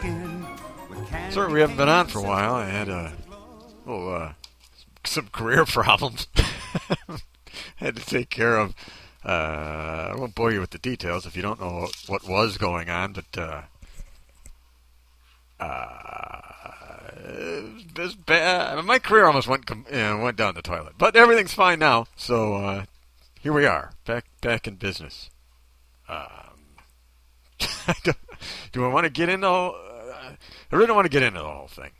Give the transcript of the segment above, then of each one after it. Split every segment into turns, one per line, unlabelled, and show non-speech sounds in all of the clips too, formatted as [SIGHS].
candy
Sorry we haven't been on for a while. I had a little, uh, some career [LAUGHS] problems. [LAUGHS] had to take care of. Uh, I won't bore you with the details if you don't know what, was going on, but uh, uh. My career almost went com- went down the toilet, but everything's fine now. So uh, here we are, back back in business. Um, [LAUGHS] do I want to get into? I really don't want to get into the whole thing.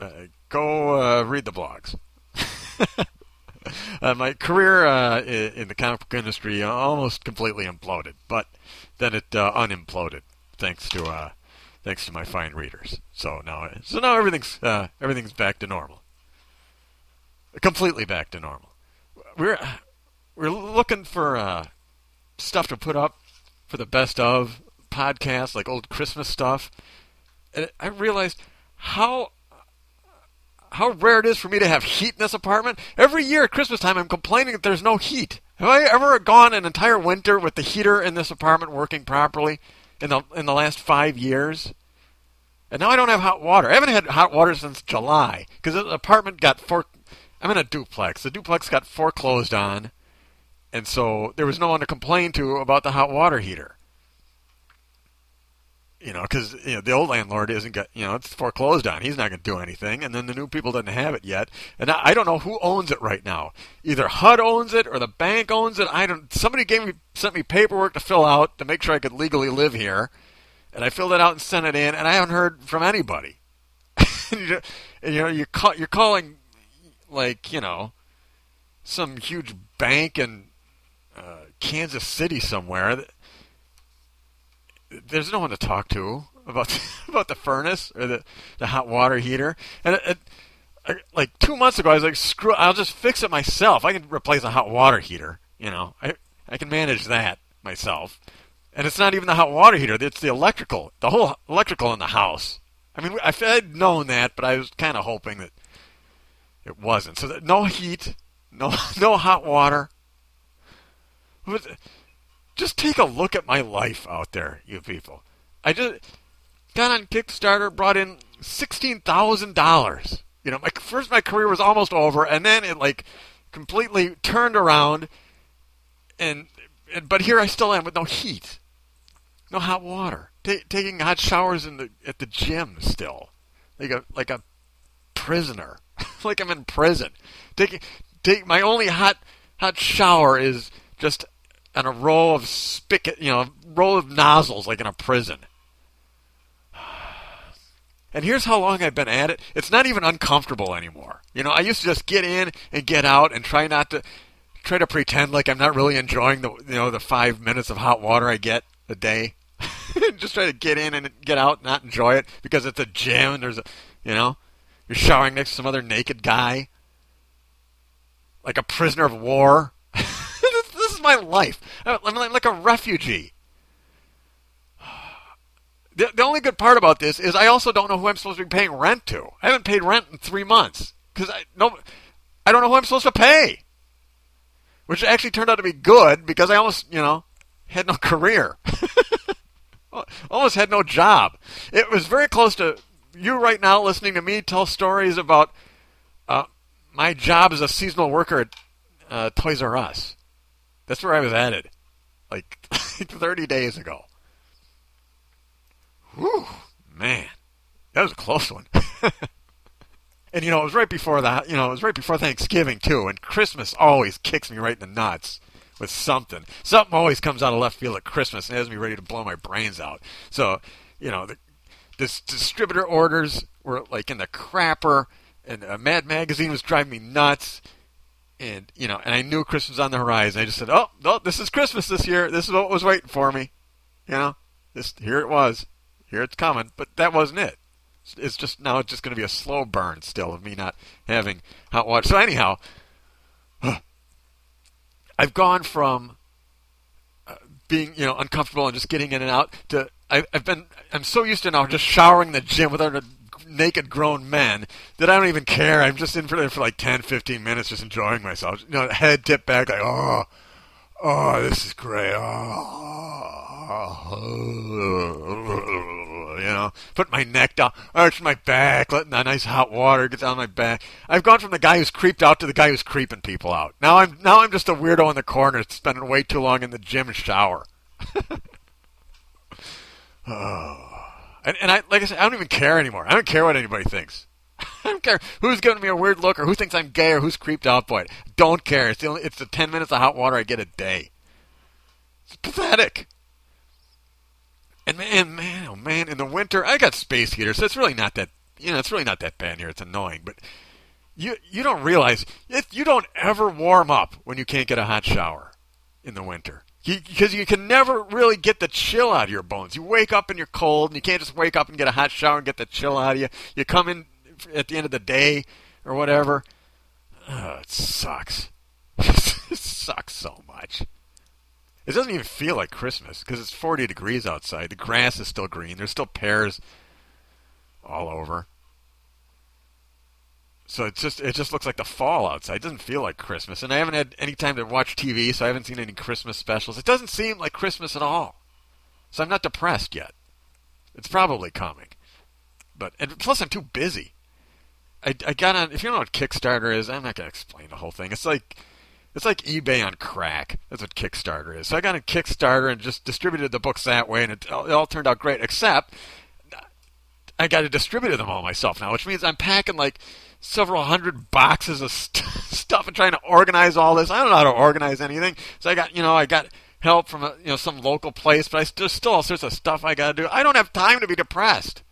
Uh, go uh, read the blogs. [LAUGHS] uh, my career uh, in the comic book industry almost completely imploded, but then it uh, unimploded thanks to uh, thanks to my fine readers. So now, so now everything's everything's back to normal, completely back to normal. We're we're looking for stuff to put up for the best of podcasts, like old Christmas stuff, and I realized how how rare it is for me to have heat in this apartment. Every year at Christmas time, I'm complaining that there's no heat. Have I ever gone an entire winter with the heater in this apartment working properly in the in the last five years? And now I don't have hot water. I haven't had hot water since July because the apartment got for. I'm in a duplex. The duplex got foreclosed on, and so there was no one to complain to about the hot water heater you know, because you know, the old landlord isn't got, you know, it's foreclosed on. He's not going to do anything, and then the new people doesn't have it yet. And I, I don't know who owns it right now. Either HUD owns it or the bank owns it. I don't. Somebody gave me sent me paperwork to fill out to make sure I could legally live here, and I filled it out and sent it in, and I haven't heard from anybody. [LAUGHS] and you, you know, you call, you're calling like you know some huge bank in uh, Kansas City somewhere. that- there's no one to talk to about [LAUGHS] about the furnace or the the hot water heater. And it, it, I- like two months ago, I was like, "Screw! it, I'll just fix it myself. I can replace a hot water heater. You know, I I can manage that myself." And it's not even the hot water heater; it's the electrical, the whole electrical in the house. I mean, I'd known that, but I was kind of hoping that it wasn't. So that, no heat, no [LAUGHS] no hot water. But just take a look at my life out there, you people. I just got on Kickstarter, brought in sixteen thousand dollars. You know, my first my career was almost over, and then it like completely turned around. And, and but here I still am with no heat, no hot water, Ta taking hot showers in the at the gym still, like a like a prisoner, [LAUGHS] like I'm in prison. Taking take my only hot hot shower is just on a row of spigot, you know, a row of nozzles like in a prison. [SIGHS] And here's how long I've been at it. It's not even uncomfortable anymore. You know, I used to just get in and get out and try not to try to pretend like I'm not really enjoying the you know the five minutes of hot water I get a day. [LAUGHS] just try to get in and get out, not enjoy it because it's a gym and there's a you know you're showering next to some other naked guy like a prisoner of war. [LAUGHS] my life. I'm like, like a refugee. [SIGHS] The, the only good part about this is I also don't know who I'm supposed to be paying rent to. I haven't paid rent in three months because I no, I don't know who I'm supposed to pay. Which actually turned out to be good because I almost you know had no [LAUGHS] career, [LAUGHS] almost had no job. It was very close to you right now listening to me tell stories about uh, my job as a seasonal worker at uh, Toys R Us. That's where I was headed, like [LAUGHS] 30 days ago. Whew, man, that was a close one. [LAUGHS] and you know, it was right before that. You know, it was right before Thanksgiving too, and Christmas always kicks me right in the nuts with something. Something always comes out of left field at Christmas and has me ready to blow my brains out. So, you know, the, this distributor orders were like in the crapper, and uh, Mad Magazine was driving me nuts. And you know, and I knew Christmas was on the horizon. I just said, "Oh, no, this is Christmas this year. This is what was waiting for me." You know, this here it was, here it's coming. But that wasn't it. It's just now it's just going to be a slow burn still of me not having hot water. So anyhow, [SIGHS] I've gone from uh, being you know uncomfortable and just getting in and out to I, I've been I'm so used to now just showering the gym without a naked grown men that I don't even care. I'm just in for for like 10, 15 minutes, just enjoying myself. You know, head tipped back, like, oh, oh, this is great. Oh, oh, you know, put my neck down, arch my back, letting that nice hot water get down my back. I've gone from the guy who's creeped out to the guy who's creeping people out. Now I'm now I'm just a weirdo in the corner, spending way too long in the gym shower. [LAUGHS] oh. And, and I, like I said, I don't even care anymore. I don't care what anybody thinks. [LAUGHS] I don't care who's giving me a weird look or who thinks I'm gay or who's creeped out by it. Don't care. It's the only, it's the ten minutes of hot water I get a day. It's pathetic. And man, man, oh man, in the winter I got space heaters, so it's really not that you know, it's really not that bad here. It's annoying, but you you don't realize it, you don't ever warm up when you can't get a hot shower in the winter because you, you, can never really get the chill out of your bones. You wake up and you're cold, and you can't just wake up and get a hot shower and get the chill out of you. You come in at the end of the day or whatever. Oh, it sucks. [LAUGHS] it sucks so much. It doesn't even feel like Christmas because it's 40 degrees outside. The grass is still green. There's still pears all over. So it's just it just looks like the fall outside. It doesn't feel like Christmas. And I haven't had any time to watch TV, so I haven't seen any Christmas specials. It doesn't seem like Christmas at all. So I'm not depressed yet. It's probably coming. But and plus I'm too busy. I, I got on if you don't know what Kickstarter is, I'm not gonna explain the whole thing. It's like it's like eBay on crack. That's what Kickstarter is. So I got a Kickstarter and just distributed the books that way, and it, it all turned out great. Except I got to distribute them all myself now, which means I'm packing like several hundred boxes of st- [LAUGHS] stuff and trying to organize all this. I don't know how to organize anything. So I got, you know, I got help from a, you know some local place, but I there's still all sorts of stuff I got to do. I don't have time to be depressed.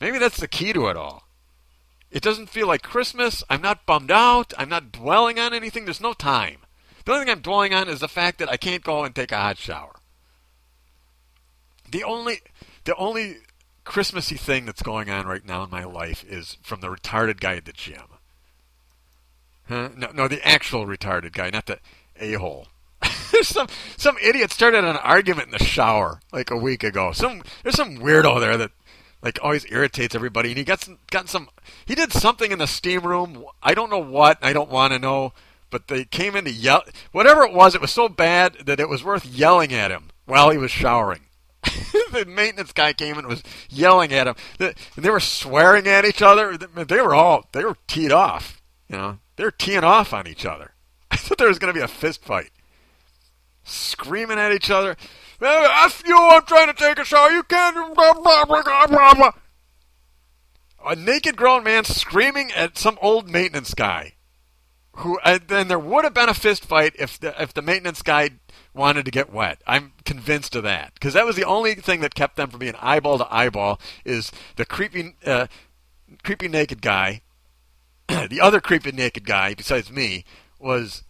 Maybe that's the key to it all. It doesn't feel like Christmas. I'm not bummed out. I'm not dwelling on anything. There's no time. The only thing I'm dwelling on is the fact that I can't go and take a hot shower. The only the only Christmassy thing that's going on right now in my life is from the retarded guy at the gym. Huh? No, no, the actual retarded guy, not the a hole. there's [LAUGHS] some some idiot started an argument in the shower like a week ago. Some there's some weirdo there that like always irritates everybody, and he got some, got some. He did something in the steam room. I don't know what. I don't want to know. But they came in to yell. Whatever it was, it was so bad that it was worth yelling at him while he was showering. [LAUGHS] the maintenance guy came and was yelling at him. They were swearing at each other. They were all they were teed off. You know, they were teeing off on each other. [LAUGHS] I thought there was going to be a fist fight. Screaming at each other. F you! I'm trying to take a shower. You can't. A naked grown man screaming at some old maintenance guy. Who and there would have been a fist fight if the if the maintenance guy wanted to get wet. I'm convinced of that because that was the only thing that kept them from being eyeball to eyeball. Is the creepy, uh, creepy naked guy, [CLEARS THROAT] the other creepy naked guy besides me was,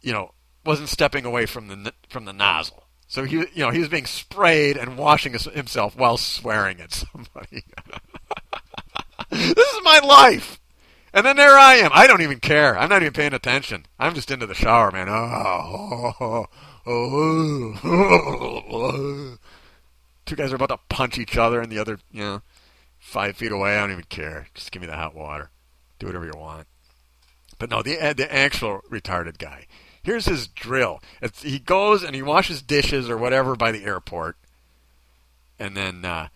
you know, wasn't stepping away from the from the nozzle. So he, you know, he was being sprayed and washing himself while swearing at [LAUGHS] somebody. this is my life. And then there I am. I don't even care. I'm not even paying attention. I'm just into the shower, man. Oh, oh, oh, [LAUGHS] Two guys are about to punch each other, and the other, you know, five feet away. I don't even care. Just give me the hot water. Do whatever you want. But no, the the actual retarded guy. Here's his drill. It's, he goes and he washes dishes or whatever by the airport, and then uh,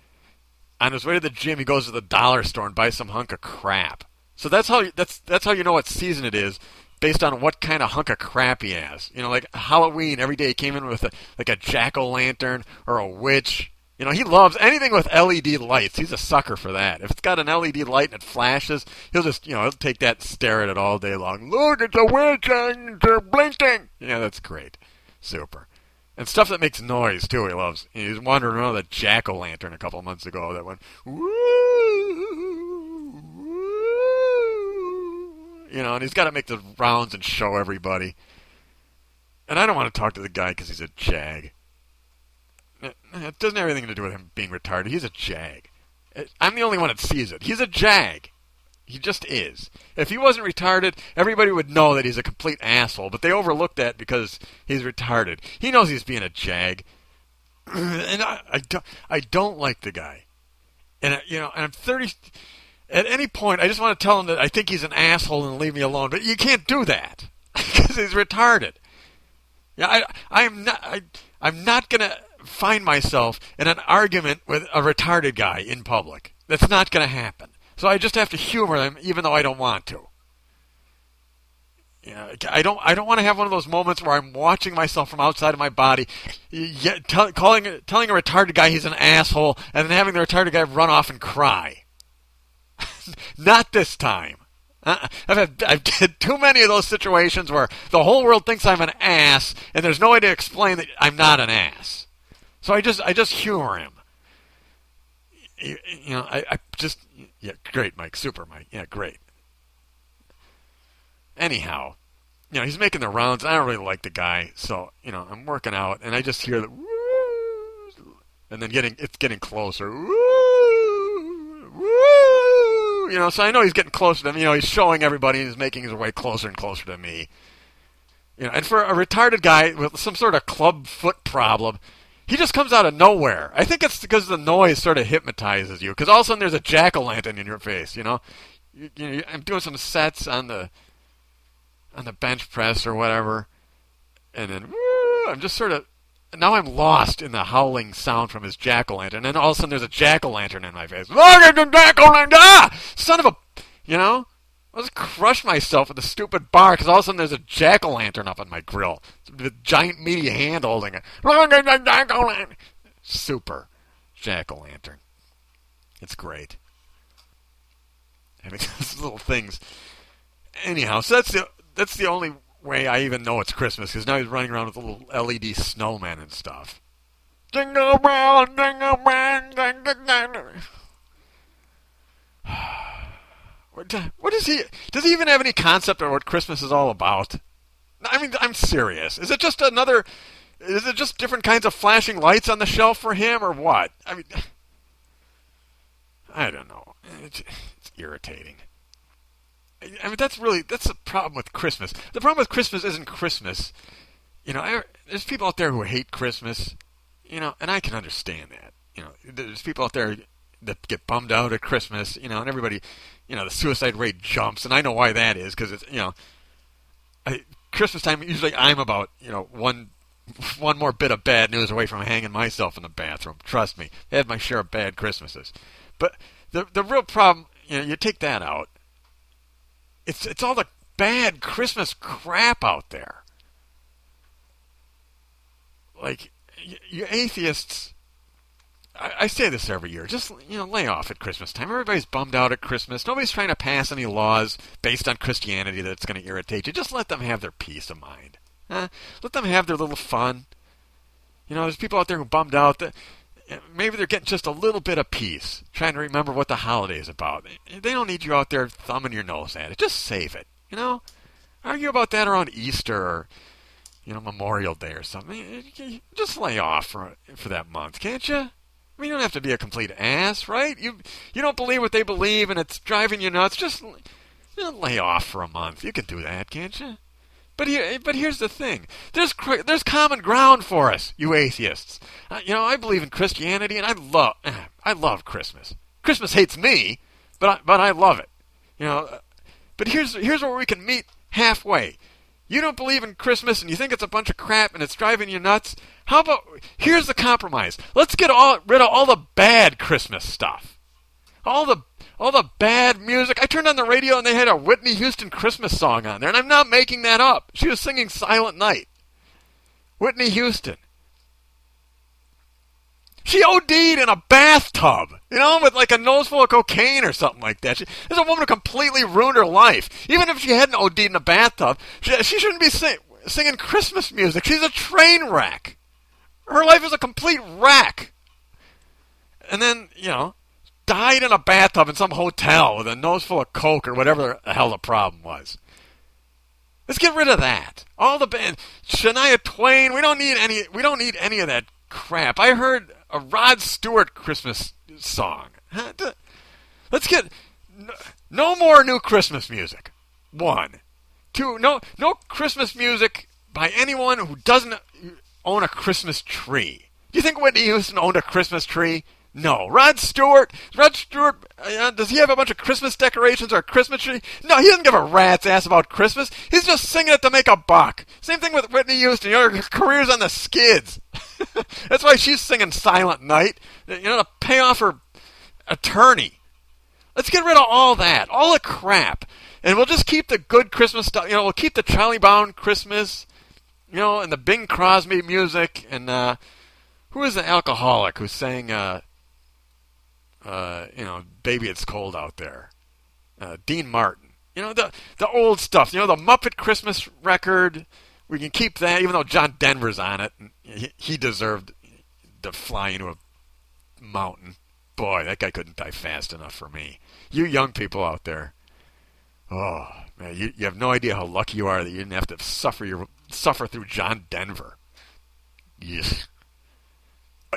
on his way to the gym, he goes to the dollar store and buys some hunk of crap. So that's how that's that's how you know what season it is based on what kind of hunk of crap he has. You know, like Halloween, every day he came in with a, like a jack o' lantern or a witch. You know, he loves anything with LED lights. He's a sucker for that. If it's got an LED light and it flashes, he'll just, you know, he'll take that and stare at it all day long. Look, it's a witch and they're blinking. Yeah, that's great. Super. And stuff that makes noise, too, he loves. He was wandering around with a jack o' lantern a couple months ago that went, woo you know, and he's got to make the rounds and show everybody. And I don't want to talk to the guy because he's a jag. It doesn't have anything to do with him being retarded. He's a jag. I'm the only one that sees it. He's a jag. He just is. If he wasn't retarded, everybody would know that he's a complete asshole, but they overlook that because he's retarded. He knows he's being a jag. [CLEARS THROAT] and I, I, don't, I don't like the guy. And, you know, and I'm 30 at any point, I just want to tell him that I think he's an asshole and leave me alone. But you can't do that [LAUGHS] because he's retarded. Yeah, I, I'm not. I, I'm not gonna find myself in an argument with a retarded guy in public. That's not gonna happen. So I just have to humor them, even though I don't want to. Yeah, I don't. I don't want to have one of those moments where I'm watching myself from outside of my body, yet calling, telling a retarded guy he's an asshole, and then having the retarded guy run off and cry. [LAUGHS] Not this time. Uh, I've had I've had [LAUGHS] too many of those situations where the whole world thinks I'm an ass, and there's no way to explain that I'm not an ass. So I just I just humor him. You, you know, I, I just yeah, great, Mike, super, Mike, yeah, great. Anyhow, you know, he's making the rounds. I don't really like the guy, so you know, I'm working out, and I just hear the and then getting it's getting closer. You know, so I know he's getting closer to me. You know, he's showing everybody. He's making his way closer and closer to me. You know, and for a retarded guy with some sort of club foot problem, he just comes out of nowhere. I think it's because the noise sort of hypnotizes you. Because all of a sudden there's a jack o' lantern in your face. You know, you, you know, I'm doing some sets on the on the bench press or whatever, and then woo, I'm just sort of now I'm lost in the howling sound from his jack o' lantern, and then all of a sudden there's a jack o' lantern in my face. Jack o' lantern! Ah! Son of a, you know. I just crushed myself with the stupid bar because all of a sudden there's a jack o' lantern up on my grill. The giant meaty hand holding it. Super jack o' lantern. It's great. I mean, [LAUGHS] those little things. Anyhow, so that's the that's the only way I even know it's Christmas because now he's running around with a little LED snowman and stuff. Jingle bell, jingle bell, jingle bell. What is he? Does he even have any concept of what Christmas is all about? I mean, I'm serious. Is it just another? Is it just different kinds of flashing lights on the shelf for him, or what? I mean, [SIGHS] I don't know. It's, it's irritating. I mean, that's really that's the problem with Christmas. The problem with Christmas isn't Christmas. You know, I, there's people out there who hate Christmas. You know, and I can understand that. You know, there's people out there that get bummed out at Christmas. You know, and everybody you know the suicide rate jumps, and I know why that is because it's you know, I, Christmas time usually I'm about you know one one more bit of bad news away from hanging myself in the bathroom. Trust me, I had my share of bad Christmases, but the the real problem, you know, you take that out. It's it's all the bad Christmas crap out there. Like you atheists I, I say this every year. Just you know, lay off at Christmas time. Everybody's bummed out at Christmas. Nobody's trying to pass any laws based on Christianity that's going to irritate you. Just let them have their peace of mind. Huh? Let them have their little fun. You know, there's people out there who bummed out that maybe they're getting just a little bit of peace, trying to remember what the holiday is about. They don't need you out there thumbing your nose at it. Just save it. You know, argue about that around Easter or you know Memorial Day or something. Just lay off for for that month, can't you? I mean, you don't have to be a complete ass, right? You you don't believe what they believe, and it's driving you nuts. Just you know, lay off for a month. You can do that, can't you? But here, but here's the thing: there's there's common ground for us, you atheists. Uh, you know, I believe in Christianity, and I love I love Christmas. Christmas hates me, but I, but I love it. You know, uh, but here's here's where we can meet halfway. You don't believe in Christmas and you think it's a bunch of crap and it's driving you nuts. How about here's the compromise. Let's get all rid of all the bad Christmas stuff. All the all the bad music. I turned on the radio and they had a Whitney Houston Christmas song on there, and I'm not making that up. She was singing Silent Night. Whitney Houston. She OD'd in a bathtub, you know, with like a nose full of cocaine or something like that. There's a woman who completely ruined her life. Even if she hadn't OD'd in a bathtub, she, she shouldn't be sing, singing Christmas music. She's a train wreck. Her life is a complete wreck. And then, you know, died in a bathtub in some hotel with a nose full of coke or whatever the hell the problem was. Let's get rid of that. All the band, Shania Twain. We don't need any. We don't need any of that crap. I heard a Rod Stewart Christmas song. Let's get no more new Christmas music. One, two, no no Christmas music by anyone who doesn't own a Christmas tree. Do you think Whitney Houston owned a Christmas tree? No, Rod Stewart. Rod Stewart. Uh, does he have a bunch of Christmas decorations or a Christmas tree? No, he doesn't give a rat's ass about Christmas. He's just singing it to make a buck. Same thing with Whitney Houston. You know, her career's on the skids. [LAUGHS] That's why she's singing Silent Night. You know, to pay off her attorney. Let's get rid of all that, all the crap, and we'll just keep the good Christmas stuff. You know, we'll keep the Charlie Brown Christmas, you know, and the Bing Crosby music, and uh, who is the alcoholic who sang, uh, uh, you know, "Baby It's Cold Out There"? Uh, Dean Martin. You know, the the old stuff. You know, the Muppet Christmas record. We can keep that, even though John Denver's on it. He, he deserved to fly into a mountain boy, that guy couldn't die fast enough for me. You young people out there, oh man, you, you have no idea how lucky you are that you didn't have to suffer your suffer through John Denver. Yeah.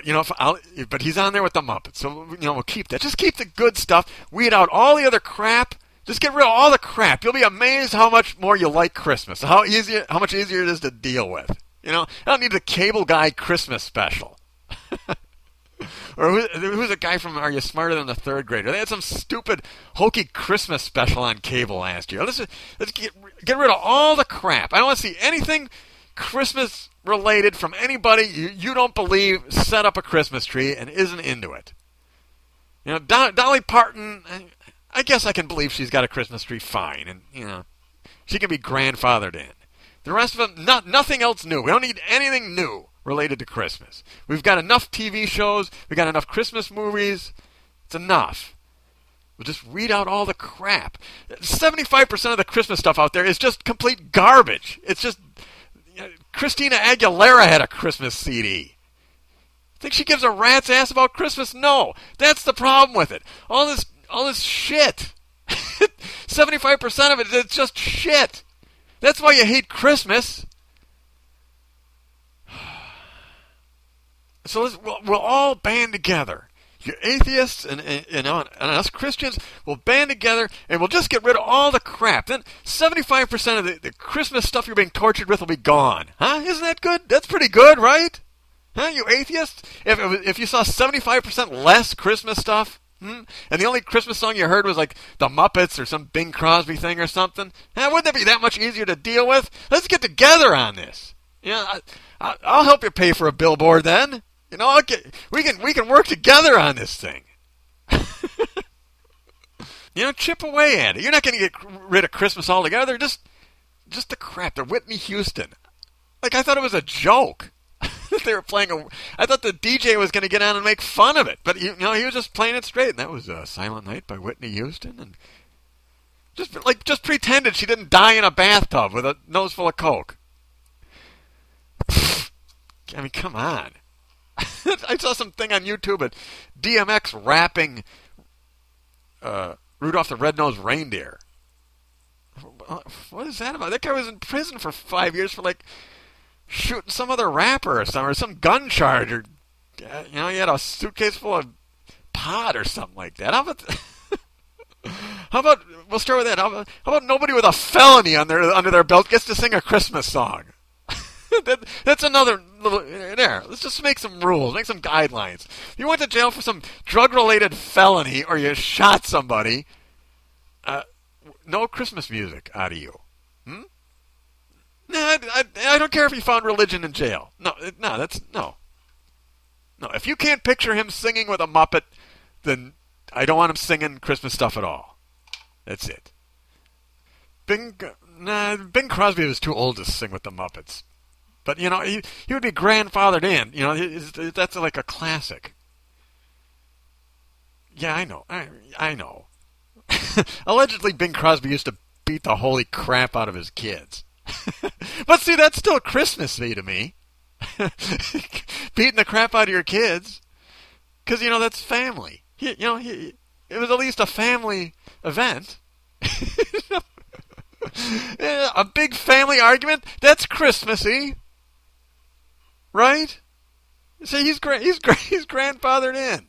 You know, I'll, but he's on there with the Muppets, so you know we'll keep that. Just keep the good stuff. Weed out all the other crap. Just get rid of all the crap. You'll be amazed how much more you like Christmas. How easy, how much easier it is to deal with. You know, I don't need the cable guy Christmas special. [LAUGHS] or who, who's a guy from Are You Smarter Than the Third Grader? They had some stupid hokey Christmas special on cable last year. Let's let's get get rid of all the crap. I don't want to see anything Christmas related from anybody you, you don't believe set up a Christmas tree and isn't into it. You know, Do- Dolly Parton. I guess I can believe she's got a Christmas tree fine, and you know, she can be grandfathered in. The rest of them, not nothing else new. We don't need anything new related to Christmas. We've got enough TV shows, we've got enough Christmas movies. It's enough. We'll just read out all the crap. 75% of the Christmas stuff out there is just complete garbage. It's just. Christina Aguilera had a Christmas CD. Think she gives a rat's ass about Christmas? No. That's the problem with it. All this all this shit. [LAUGHS] 75% of it is just shit. That's why you hate Christmas. [SIGHS] So we'll, we'll, all band together. You atheists and, and, and, and, us Christians will band together and we'll just get rid of all the crap. Then 75% of the, the Christmas stuff you're being tortured with will be gone. Huh? Isn't that good? That's pretty good, right? Huh, you atheists? If, if you saw 75% less Christmas stuff, hmm, and the only Christmas song you heard was like the Muppets or some Bing Crosby thing or something, huh, wouldn't that be that much easier to deal with? Let's get together on this. Yeah, I, I'll help you pay for a billboard then. You know, get, we can we can work together on this thing. [LAUGHS] you know, chip away at it. You're not going to get rid of Christmas altogether. Just just the crap. They're Whitney Houston. Like I thought it was a joke. [LAUGHS] That they were playing a. I thought the DJ was going to get on and make fun of it, but you know he was just playing it straight. And that was uh, "Silent Night" by Whitney Houston, and just like just pretended she didn't die in a bathtub with a nose full of coke. [LAUGHS] I mean, come on. I saw something on YouTube at DMX rapping uh, Rudolph the Red-Nosed Reindeer. What is that about? That guy was in prison for five years for like shooting some other rapper or something, or some gun charge, or you know, he had a suitcase full of pot or something like that. How about? [LAUGHS] how about we'll start with that? How about, how about nobody with a felony on their under their belt gets to sing a Christmas song? [LAUGHS] that, that's another little there. Let's just make some rules, make some guidelines. You went to jail for some drug-related felony, or you shot somebody. Uh, no Christmas music out of you. Hmm? Nah, I, I, I, don't care if you found religion in jail. No, no, that's no. No, if you can't picture him singing with a Muppet, then I don't want him singing Christmas stuff at all. That's it. Bing, nah, Bing Crosby was too old to sing with the Muppets. But you know, he he would be grandfathered in. You know, that's like a classic. Yeah, I know. I I know. [LAUGHS] Allegedly, Bing Crosby used to beat the holy crap out of his kids. [LAUGHS] but see, that's still Christmassy to me. [LAUGHS] Beating the crap out of your kids, because you know that's family. He, you know, he, it was at least a family event. a big family argument. That's Christmassy right? See, he's gra- he's gra- [LAUGHS] he's grandfathered in.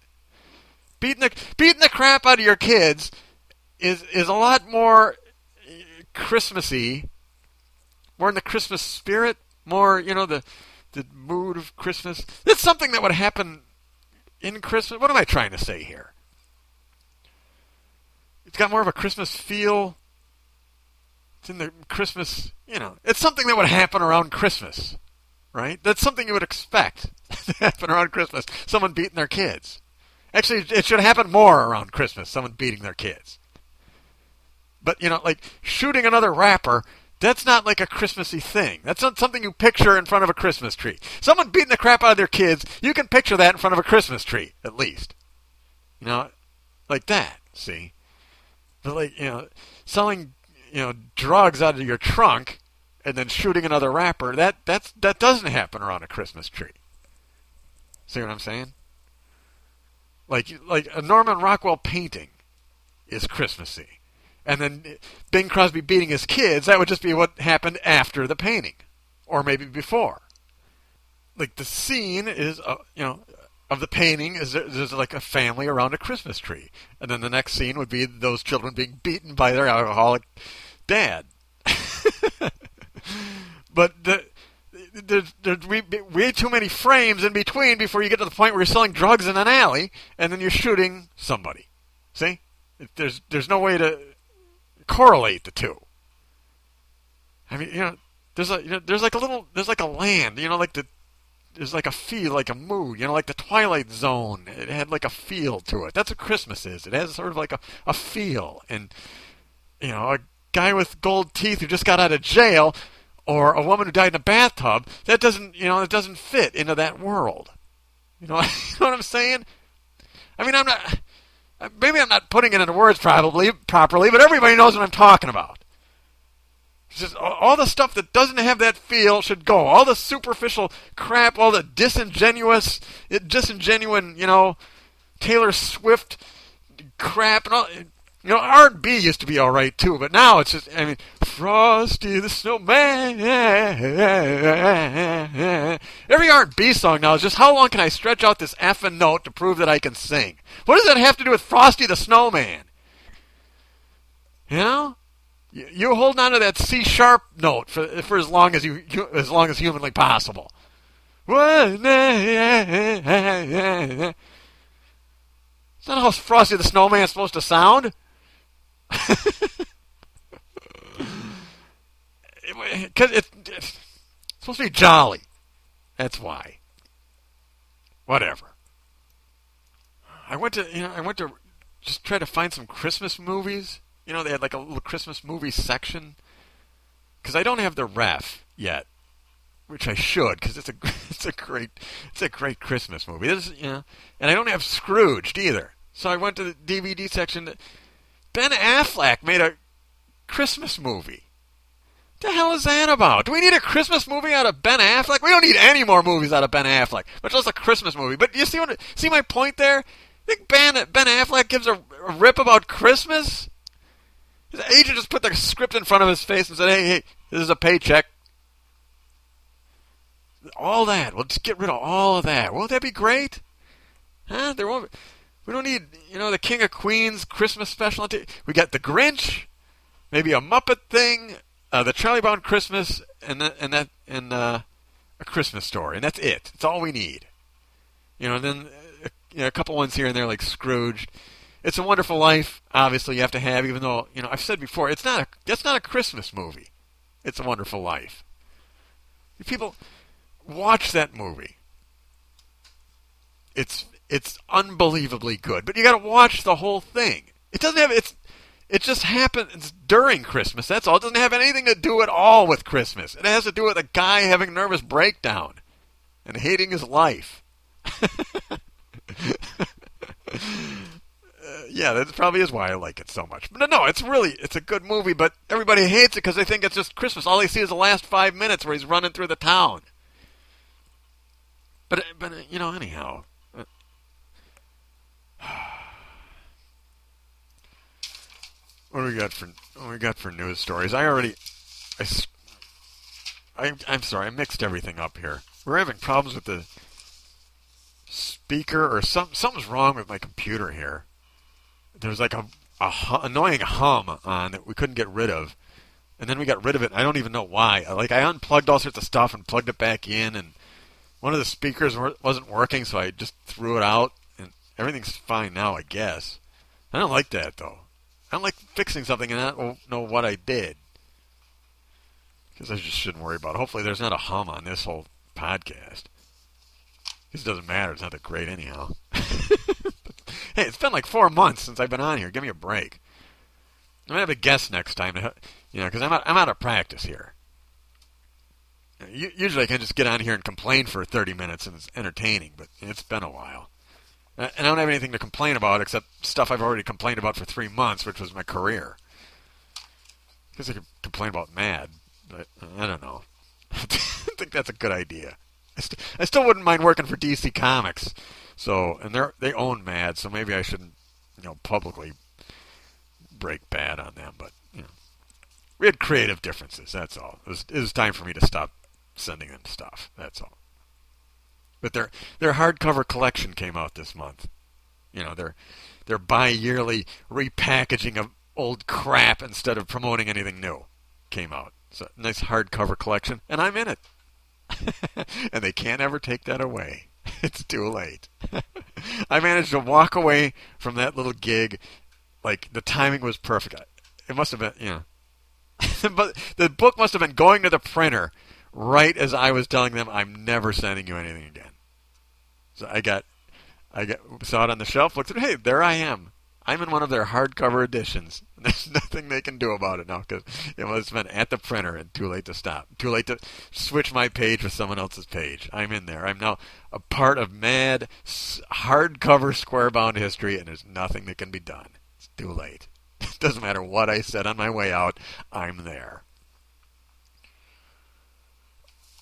Beating the beating the crap out of your kids is is a lot more Christmassy, more in the Christmas spirit, more you know the the mood of Christmas. It's something that would happen in Christmas. What am I trying to say here? It's got more of a Christmas feel. It's in the Christmas, you know, it's something that would happen around Christmas, right? That's something you would expect [LAUGHS] to happen around Christmas. Someone beating their kids. Actually, it should happen more around Christmas. Someone beating their kids. But you know, like shooting another rapper that's not like a Christmassy thing. That's not something you picture in front of a Christmas tree. Someone beating the crap out of their kids, you can picture that in front of a Christmas tree, at least. You know, like that, see? But like, you know, selling, you know, drugs out of your trunk and then shooting another rapper, that that's that doesn't happen around a Christmas tree. See what I'm saying? Like like a Norman Rockwell painting is Christmassy and then Bing Crosby beating his kids, that would just be what happened after the painting, or maybe before. Like the scene is, uh, you know, of the painting is there's like a family around a Christmas tree, and then the next scene would be those children being beaten by their alcoholic dad. But the, there's, there's way too many frames in between before you get to the point where you're selling drugs in an alley and then you're shooting somebody. See, there's there's no way to correlate the two. I mean, you know, there's a you know, there's like a little there's like a land, you know, like the there's like a feel, like a mood, you know, like the Twilight Zone. It had like a feel to it. That's what Christmas is. It has sort of like a, a feel. And, you know, a guy with gold teeth who just got out of jail or a woman who died in a bathtub, that doesn't, you know, it doesn't fit into that world. You know, [LAUGHS] you know what I'm saying? I mean, I'm not, maybe I'm not putting it into words probably properly, but everybody knows what I'm talking about. Just all the stuff that doesn't have that feel should go. All the superficial crap, all the disingenuous, disingenuine, you know, Taylor Swift crap and all. You know, R&B used to be all right too, but now it's just, I mean, Frosty the Snowman. Every R&B song now is just how long can I stretch out this effing note to prove that I can sing? What does that have to do with Frosty the Snowman? You know, you're holding on to that C sharp note for for as long as you as long as humanly possible. It's not how Frosty the Snowman is supposed to sound. [LAUGHS] Because it, it's supposed to be jolly. That's why. Whatever. I went to you know I went to just try to find some Christmas movies. You know they had like a little Christmas movie section. Because I don't have the ref yet, which I should because it's a [LAUGHS] it's a great it's a great Christmas movie. This you know, and I don't have Scrooged either. So I went to the DVD section. Ben Affleck made a Christmas movie. The hell is that about? Do we need a Christmas movie out of Ben Affleck? We don't need any more movies out of Ben Affleck, much less a Christmas movie. But you see what? See my point there? think Ben Ben Affleck gives a, a rip about Christmas? His agent just put the script in front of his face and said, "Hey, hey, this is a paycheck." All that. We'll just get rid of all of that. Won't that be great? Huh? There won't. We don't need, you know, the King of Queens Christmas special. We got the Grinch, maybe a Muppet thing, uh, the Charlie Brown Christmas, and that, and that, and uh, a Christmas story, and that's it. It's all we need. You know, and then uh, you know, a couple ones here and there, like Scrooge. It's a Wonderful Life. Obviously, you have to have, even though you know I've said before, it's not a that's not a Christmas movie. It's a Wonderful Life. People watch that movie. It's it's unbelievably good. But you got to watch the whole thing. It doesn't have it's it just happens during Christmas. That's all. It doesn't have anything to do at all with Christmas. It has to do with a guy having a nervous breakdown and hating his life. [LAUGHS] uh, yeah, that probably is why I like it so much. But no, it's really it's a good movie, but everybody hates it because they think it's just Christmas. All they see is the last five minutes where he's running through the town. But but you know, anyhow, [SIGHS] [SIGHS] what do we got for what we got for news stories? I already, I, I, I'm sorry, I mixed everything up here. We're having problems with the speaker, or some something's wrong with my computer here. There's like a, a hum, annoying hum on that we couldn't get rid of, and then we got rid of it. I don't even know why. Like I unplugged all sorts of stuff and plugged it back in, and one of the speakers wasn't working, so I just threw it out and everything's fine now, I guess. I don't like that though. I don't like fixing something and I don't know what I did. Because I just shouldn't worry about it. Hopefully, there's not a hum on this whole podcast. This doesn't matter. It's not that great anyhow. [LAUGHS] hey, it's been like four months since I've been on here. Give me a break. I'm gonna have a guest next time, to, you know, because I'm out, I'm out of practice here. Usually, I can just get on here and complain for 30 minutes, and it's entertaining. But it's been a while, I don't have anything to complain about except stuff I've already complained about for three months, which was my career. Because I could complain about Mad, but I don't know. [LAUGHS] I think that's a good idea. I, st- I still wouldn't mind working for DC Comics. So, and they they own Mad, so maybe I shouldn't, you know, publicly break bad on them. But you know, we had creative differences. That's all. It was, it was time for me to stop sending them stuff. That's all. But their their hardcover collection came out this month. You know, their their bi-yearly repackaging of old crap instead of promoting anything new came out. So nice hardcover collection, and I'm in it. [LAUGHS] and they can't ever take that away. [LAUGHS] It's too late. [LAUGHS] I managed to walk away from that little gig. Like the timing was perfect. It must have been, you know. but the book must have been going to the printer right as I was telling them I'm never sending you anything again. So I got, I got saw it on the shelf, looked at it. Hey, there I am. I'm in one of their hardcover editions. [LAUGHS] There's nothing they can do about it now because it must have been at the printer and too late to stop. Too late to switch my page with someone else's page. I'm in there. I'm now a part of mad hardcover square bound history, and there's nothing that can be done. It's too late. [LAUGHS] It doesn't matter what I said on my way out. I'm there.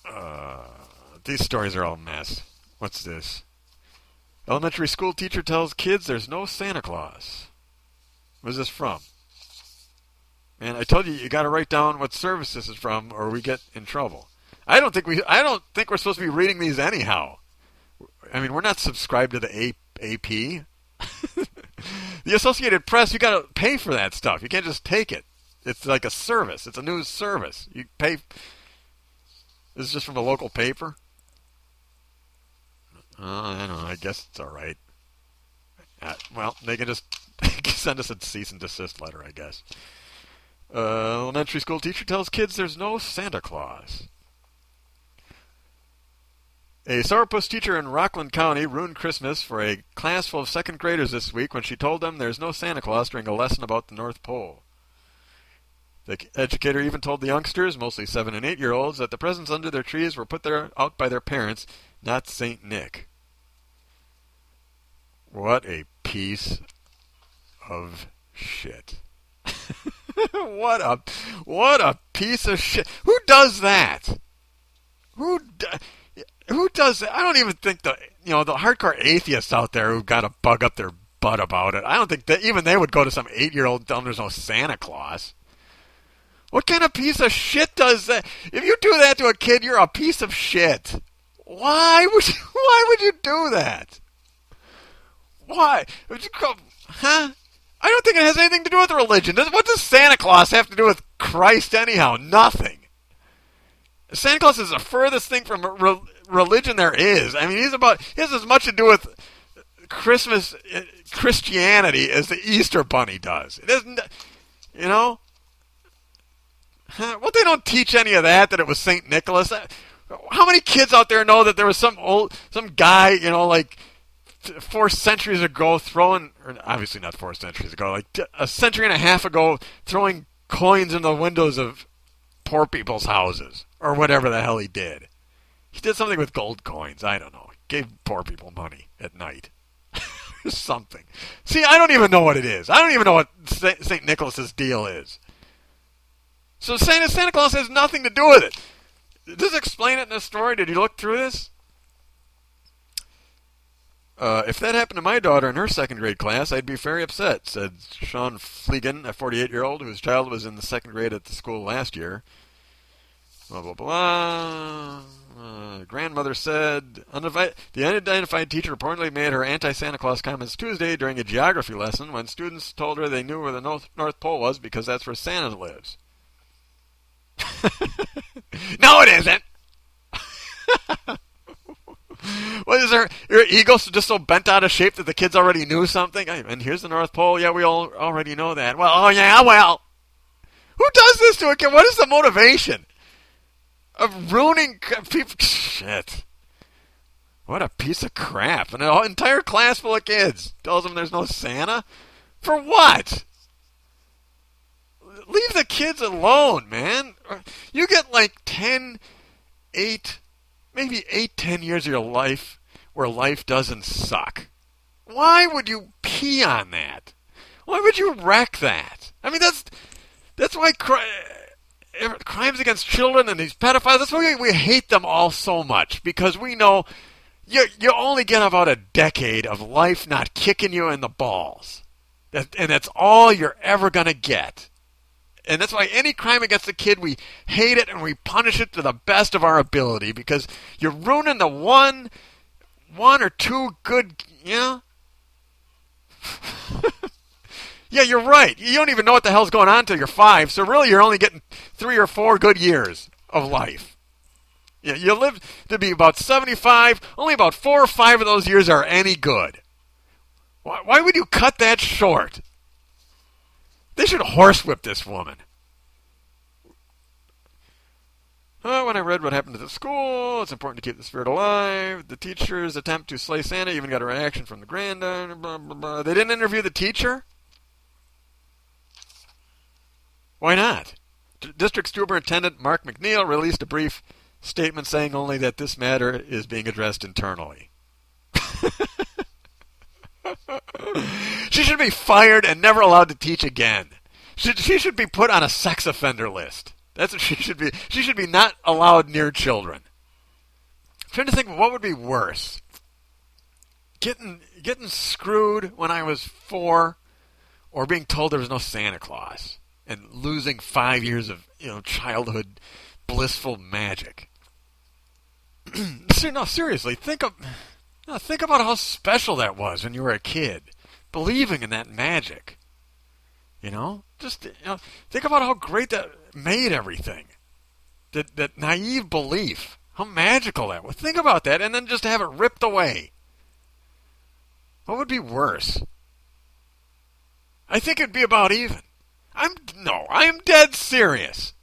Uh, these stories are all mess. What's this? Elementary school teacher tells kids there's no Santa Claus. Where's this from? Man, I told you you got to write down what service this is from, or we get in trouble. I don't think we. I don't think we're supposed to be reading these anyhow. I mean, we're not subscribed to the AP. [LAUGHS] the Associated Press, you got to pay for that stuff. You can't just take it. It's like a service. It's a news service. You pay. This is just from a local paper. Uh, I don't know. I guess it's all right. Uh, well, they can just [LAUGHS] send us a cease and desist letter, I guess. Uh, elementary school teacher tells kids there's no Santa Claus. A sourpuss teacher in Rockland County ruined Christmas for a class full of second graders this week when she told them there's no Santa Claus during a lesson about the North Pole. The educator even told the youngsters, mostly seven and eight year olds, that the presents under their trees were put there out by their parents not Saint Nick. What a piece of shit. [LAUGHS] what a what a piece of shit. Who does that? Who who does that? I don't even think the you know the hardcore atheists out there who've got to bug up their butt about it. I don't think that even they would go to some eight year old them there's no Santa Claus. What kind of piece of shit does that? If you do that to a kid, you're a piece of shit. Why would you, [LAUGHS] why would you do that? Why? Huh? I don't think it has anything to do with religion. What does Santa Claus have to do with Christ anyhow? Nothing. Santa Claus is the furthest thing from re- religion there is. I mean, he's about he has as much to do with Christmas uh, Christianity as the Easter Bunny does. It isn't, you know. Well, they don't teach any of that. That it was Saint Nicholas. Uh, how many kids out there know that there was some old, some guy, you know, like four centuries ago throwing, or obviously not four centuries ago, like a century and a half ago, throwing coins in the windows of poor people's houses, or whatever the hell he did. He did something with gold coins. I don't know. Gave poor people money at night. [LAUGHS] something. See, I don't even know what it is. I don't even know what St. Nicholas's deal is. So Santa, Santa Claus has nothing to do with it. Does this explain it in the story? Did you look through this? Uh, if that happened to my daughter in her second grade class, I'd be very upset, said Sean Fleegan, a 48 year old whose child was in the second grade at the school last year. Blah, blah, blah. Uh, grandmother said the unidentified teacher reportedly made her anti Santa Claus comments Tuesday during a geography lesson when students told her they knew where the North Pole was because that's where Santa lives. [LAUGHS] no, it isn't. [LAUGHS] what is there your ego just so bent out of shape that the kids already knew something? And here's the North Pole. Yeah, we all already know that. Well, oh yeah, well. Who does this to a kid? What is the motivation of ruining people? Shit. What a piece of crap. An entire class full of kids tells them there's no Santa? For what? Leave the kids alone, man. You get like 10, 8, maybe 8, 10 years of your life where life doesn't suck. Why would you pee on that? Why would you wreck that? I mean, that's that's why cri- eh, crimes against children and these pedophiles. That's why we, we hate them all so much because we know you you only get about a decade of life not kicking you in the balls, that, and that's all you're ever gonna get. And that's why any crime against a kid, we hate it and we punish it to the best of our ability because you're ruining the one, one or two good, you know. [LAUGHS] yeah, you're right. You don't even know what the hell's going on until you're five. So really, you're only getting three or four good years of life. Yeah, you live to be about 75. Only about four or five of those years are any good. Why, why would you cut that short? They should horsewhip this woman. Oh, when I read what happened at the school, it's important to keep the spirit alive. The teacher's attempt to slay Santa even got a reaction from the granddaughter. Blah, blah, blah. They didn't interview the teacher? Why not? D- District Superintendent Mark McNeil released a brief statement saying only that this matter is being addressed internally. [LAUGHS] [LAUGHS] she should be fired and never allowed to teach again. She, she should be put on a sex offender list. That's what she should be. She should be not allowed near children. I'm trying to think what would be worse. Getting getting screwed when I was four, or being told there was no Santa Claus, and losing five years of you know childhood blissful magic. [CLEARS THROAT] no, seriously, think of no, think about how special that was when you were a kid, believing in that magic. You know, just you know, think about how great that made everything. That that naive belief, how magical that was. Think about that, and then just have it ripped away. What would be worse? I think it'd be about even. I'm no, I am dead serious.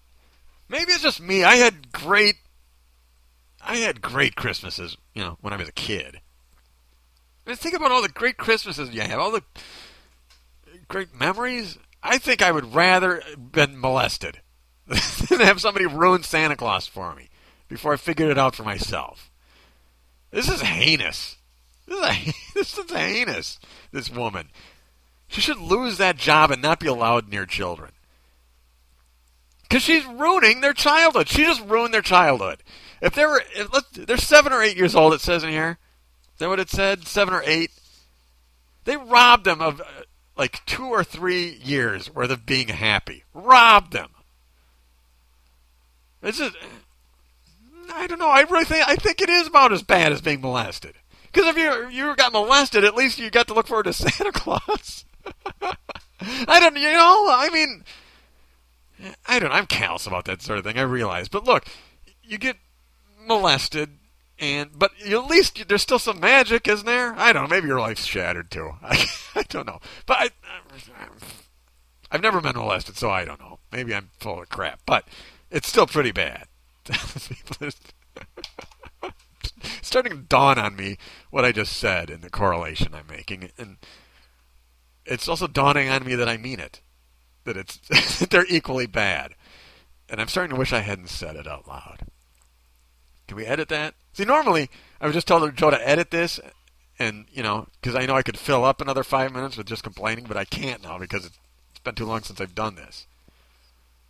Maybe it's just me. I had great I had great Christmases, you know, when I was a kid. I mean, think about all the great Christmases you have, all the great memories. I think I would rather been molested [LAUGHS] than have somebody ruin Santa Claus for me before I figured it out for myself. This is heinous. This is, a, [LAUGHS] this is heinous. This woman. She should lose that job and not be allowed near children. Because she's ruining their childhood. She just ruined their childhood. If they were, if, they're seven or eight years old. It says in here. That what it said? Seven or eight. They robbed them of uh, like two or three years worth of being happy. Robbed them. This is. I don't know. I really think I think it is about as bad as being molested. Because if you you got molested, at least you got to look forward to [LAUGHS] Santa Claus. [LAUGHS] I don't. You know. I mean. I don't. I'm callous about that sort of thing. I realize, but look, you get molested, and but at least there's still some magic, isn't there? I don't know. Maybe your life's shattered too. I, [LAUGHS] I don't know. But I, I've never been molested, so I don't know. Maybe I'm full of crap, but it's still pretty bad. [LAUGHS] starting to dawn on me what I just said and the correlation I'm making, and it's also dawning on me that I mean it, that it's [LAUGHS] that they're equally bad, and I'm starting to wish I hadn't said it out loud. Can we edit that? See, normally I would just tell Joe to edit this, and you know, because I know I could fill up another five minutes with just complaining, but I can't now because it's been too long since I've done this.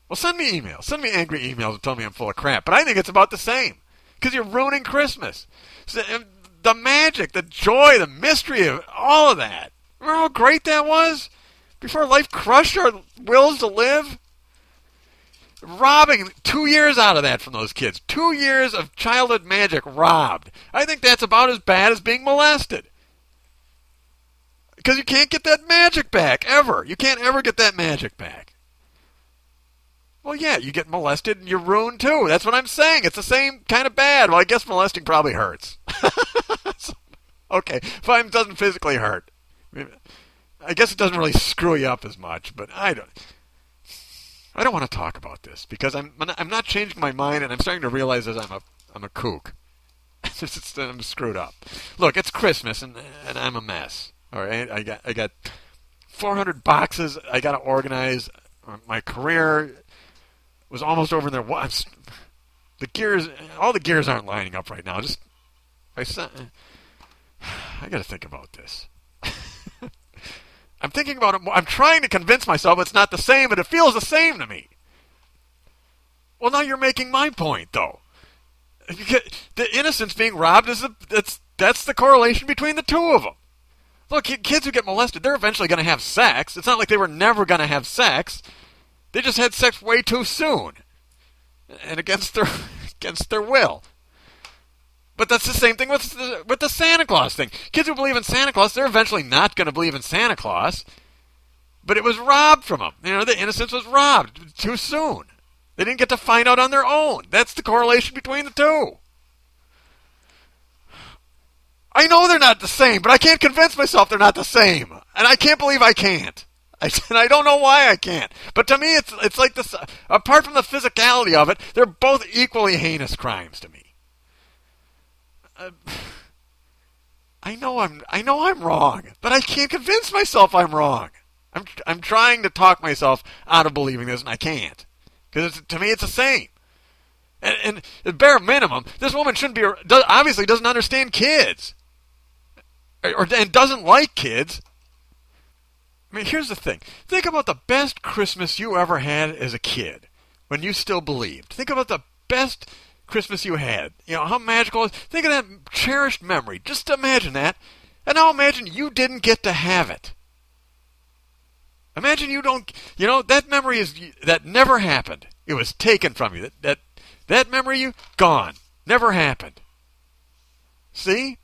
Well, send me emails. Send me angry emails and tell me I'm full of crap. But I think it's about the same because you're ruining Christmas. The magic, the joy, the mystery of all of that. Remember how great that was? Before life crushed our wills to live? Robbing two years out of that from those kids. Two years of childhood magic robbed. I think that's about as bad as being molested. Because you can't get that magic back, ever. You can't ever get that magic back. Well, yeah, you get molested and you're ruined too. That's what I'm saying. It's the same kind of bad. Well, I guess molesting probably hurts. [LAUGHS] okay, fine, doesn't physically hurt. I guess it doesn't really screw you up as much, but I don't. I don't want to talk about this because I'm I'm not changing my mind, and I'm starting to realize that I'm a I'm a kook. [LAUGHS] I'm screwed up. Look, it's Christmas, and and I'm a mess. All right, I got I got 400 boxes I got to organize. My career was almost over there. What? The gears, all the gears aren't lining up right now. Just I [SIGHS] I got to think about this. I'm thinking about it. More. I'm trying to convince myself it's not the same, but it feels the same to me. Well, now you're making my point, though. The innocence being robbed is the, that's that's the correlation between the two of them. Look, kids who get molested, they're eventually going to have sex. It's not like they were never going to have sex. They just had sex way too soon, and against their [LAUGHS] against their will. But that's the same thing with the, with the Santa Claus thing. Kids who believe in Santa Claus, they're eventually not going to believe in Santa Claus. But it was robbed from them. You know, the innocence was robbed too soon. They didn't get to find out on their own. That's the correlation between the two. I know they're not the same, but I can't convince myself they're not the same. And I can't believe I can't. I, [LAUGHS] and I don't know why I can't. But to me, it's it's like this. Apart from the physicality of it, they're both equally heinous crimes to me. I know I'm I know I'm wrong, but I can't convince myself I'm wrong. I'm I'm trying to talk myself out of believing this, and I can't because to me it's the same. And, and bare minimum, this woman shouldn't be obviously doesn't understand kids, or and doesn't like kids. I mean, here's the thing. Think about the best Christmas you ever had as a kid, when you still believed. Think about the best Christmas you had. You know, how magical. Think of that cherished memory. Just imagine that. And now imagine you didn't get to have it. Imagine you don't, you know, that memory is, that never happened. It was taken from you. That, that, that memory you, gone. Never happened. See?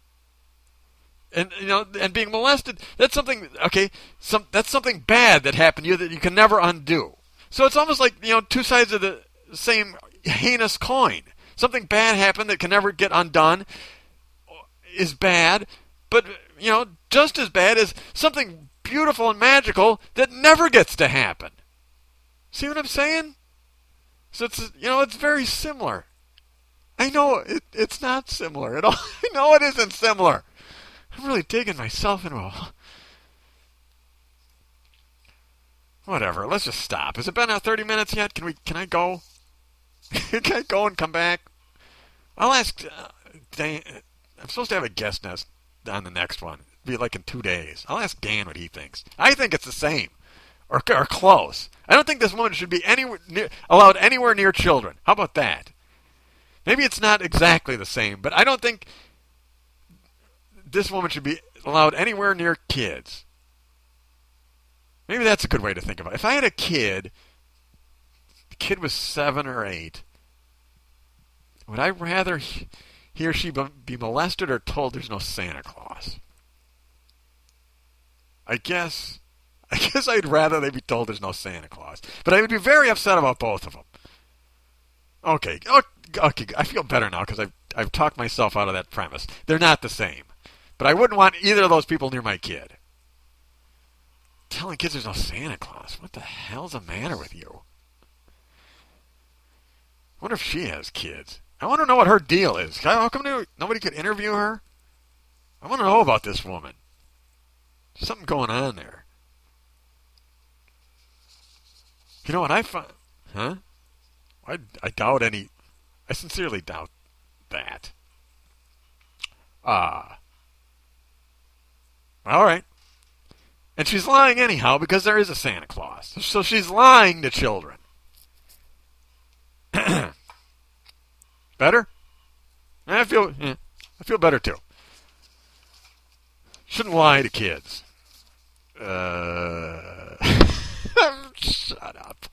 And, you know, and being molested, that's something, okay, some, that's something bad that happened to you that you can never undo. So it's almost like, you know, two sides of the same heinous coin something bad happened that can never get undone is bad, but you know, just as bad as something beautiful and magical that never gets to happen. See what I'm saying? So it's you know, it's very similar. I know it, it's not similar at all. [LAUGHS] I know it isn't similar. I'm really digging myself into a [LAUGHS] Whatever. Let's just stop. Has it been out 30 minutes yet? Can we? Can I go? [LAUGHS] go and come back? I'll ask uh, Dan. I'm supposed to have a guest nest on the next one. It'll be like in two days. I'll ask Dan what he thinks. I think it's the same, or, or close. I don't think this woman should be anywhere near, allowed anywhere near children. How about that? Maybe it's not exactly the same, but I don't think this woman should be allowed anywhere near kids. Maybe that's a good way to think about it. If I had a kid, kid was seven or eight, would I rather he or she be molested or told there's no Santa Claus? I guess [LAUGHS] I guess I'd rather they be told there's no Santa Claus. But I would be very upset about both of them. Okay, okay, I feel better now because I've I've talked myself out of that premise. They're not the same, but I wouldn't want either of those people near my kid. Telling kids there's no Santa Claus. What the hell's the matter with you? I wonder if she has kids. I want to know what her deal is. How come nobody could interview her? I want to know about this woman. There's something going on there. You know what I find? Huh? I, I doubt any. I sincerely doubt that. Ah. Uh, all right. And she's lying anyhow because there is a Santa Claus. So she's lying to children. [CLEARS THROAT] Better? I feel yeah, I feel better too. Shouldn't lie to kids. Uh, [LAUGHS] shut up.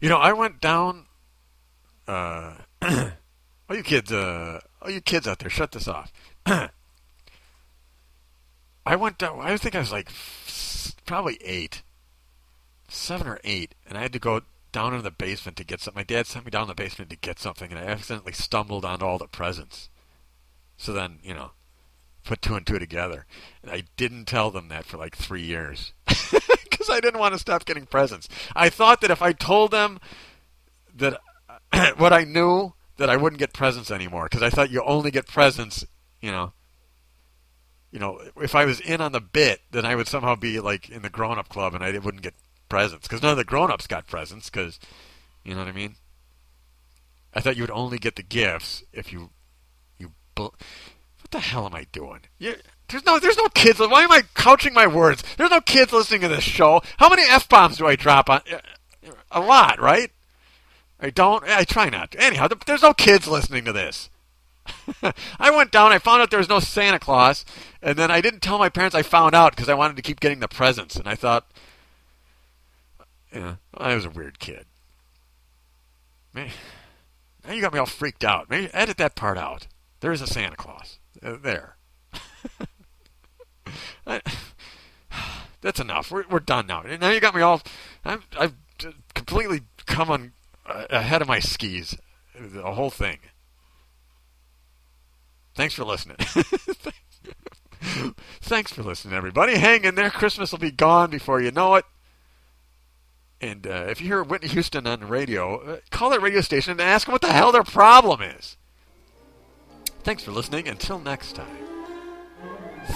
You know, I went down. Uh, [CLEARS THROAT] all you kids, uh, all you kids out there, shut this off. [CLEARS THROAT] I went down. I think I was like probably eight, seven or eight, and I had to go down in the basement to get something. My dad sent me down in the basement to get something, and I accidentally stumbled onto all the presents. So then, you know, put two and two together. And I didn't tell them that for like three years [LAUGHS] because I didn't want to stop getting presents. I thought that if I told them that [CLEARS THROAT] what I knew, that I wouldn't get presents anymore because I thought you only get presents, you know. You know, if I was in on the bit, then I would somehow be like in the grown-up club, and I wouldn't get presents because none of the grown-ups got presents because, you know what I mean. I thought you would only get the gifts if you, you. what the hell am I doing? There's no, there's no kids. Why am I couching my words? There's no kids listening to this show. How many f bombs do I drop on? A lot, right? I don't. I try not. To. Anyhow, there's no kids listening to this. [LAUGHS] I went down. I found out there was no Santa Claus, and then I didn't tell my parents. I found out because I wanted to keep getting the presents, and I thought, yeah, I was a weird kid. Man, now you got me all freaked out. Maybe edit that part out. There is a Santa Claus. Uh, there. [LAUGHS] I, [SIGHS] that's enough. We're, we're done now. Now you got me all. i have completely come on ahead of my skis. The whole thing. Thanks for listening. [LAUGHS] Thanks for listening, everybody. Hang in there. Christmas will be gone before you know it. And uh, if you hear Whitney Houston on the radio, uh, call that radio station and ask them what the hell their problem is. Thanks for listening. Until next time,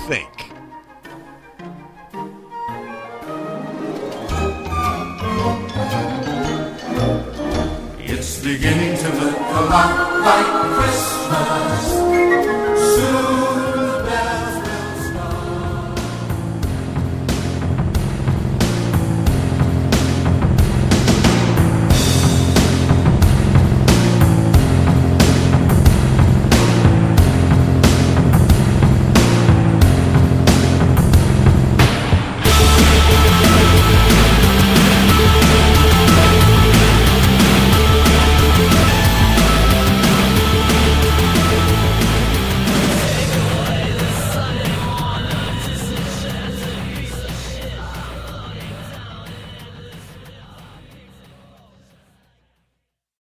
think.
It's beginning to look a lot like Christmas.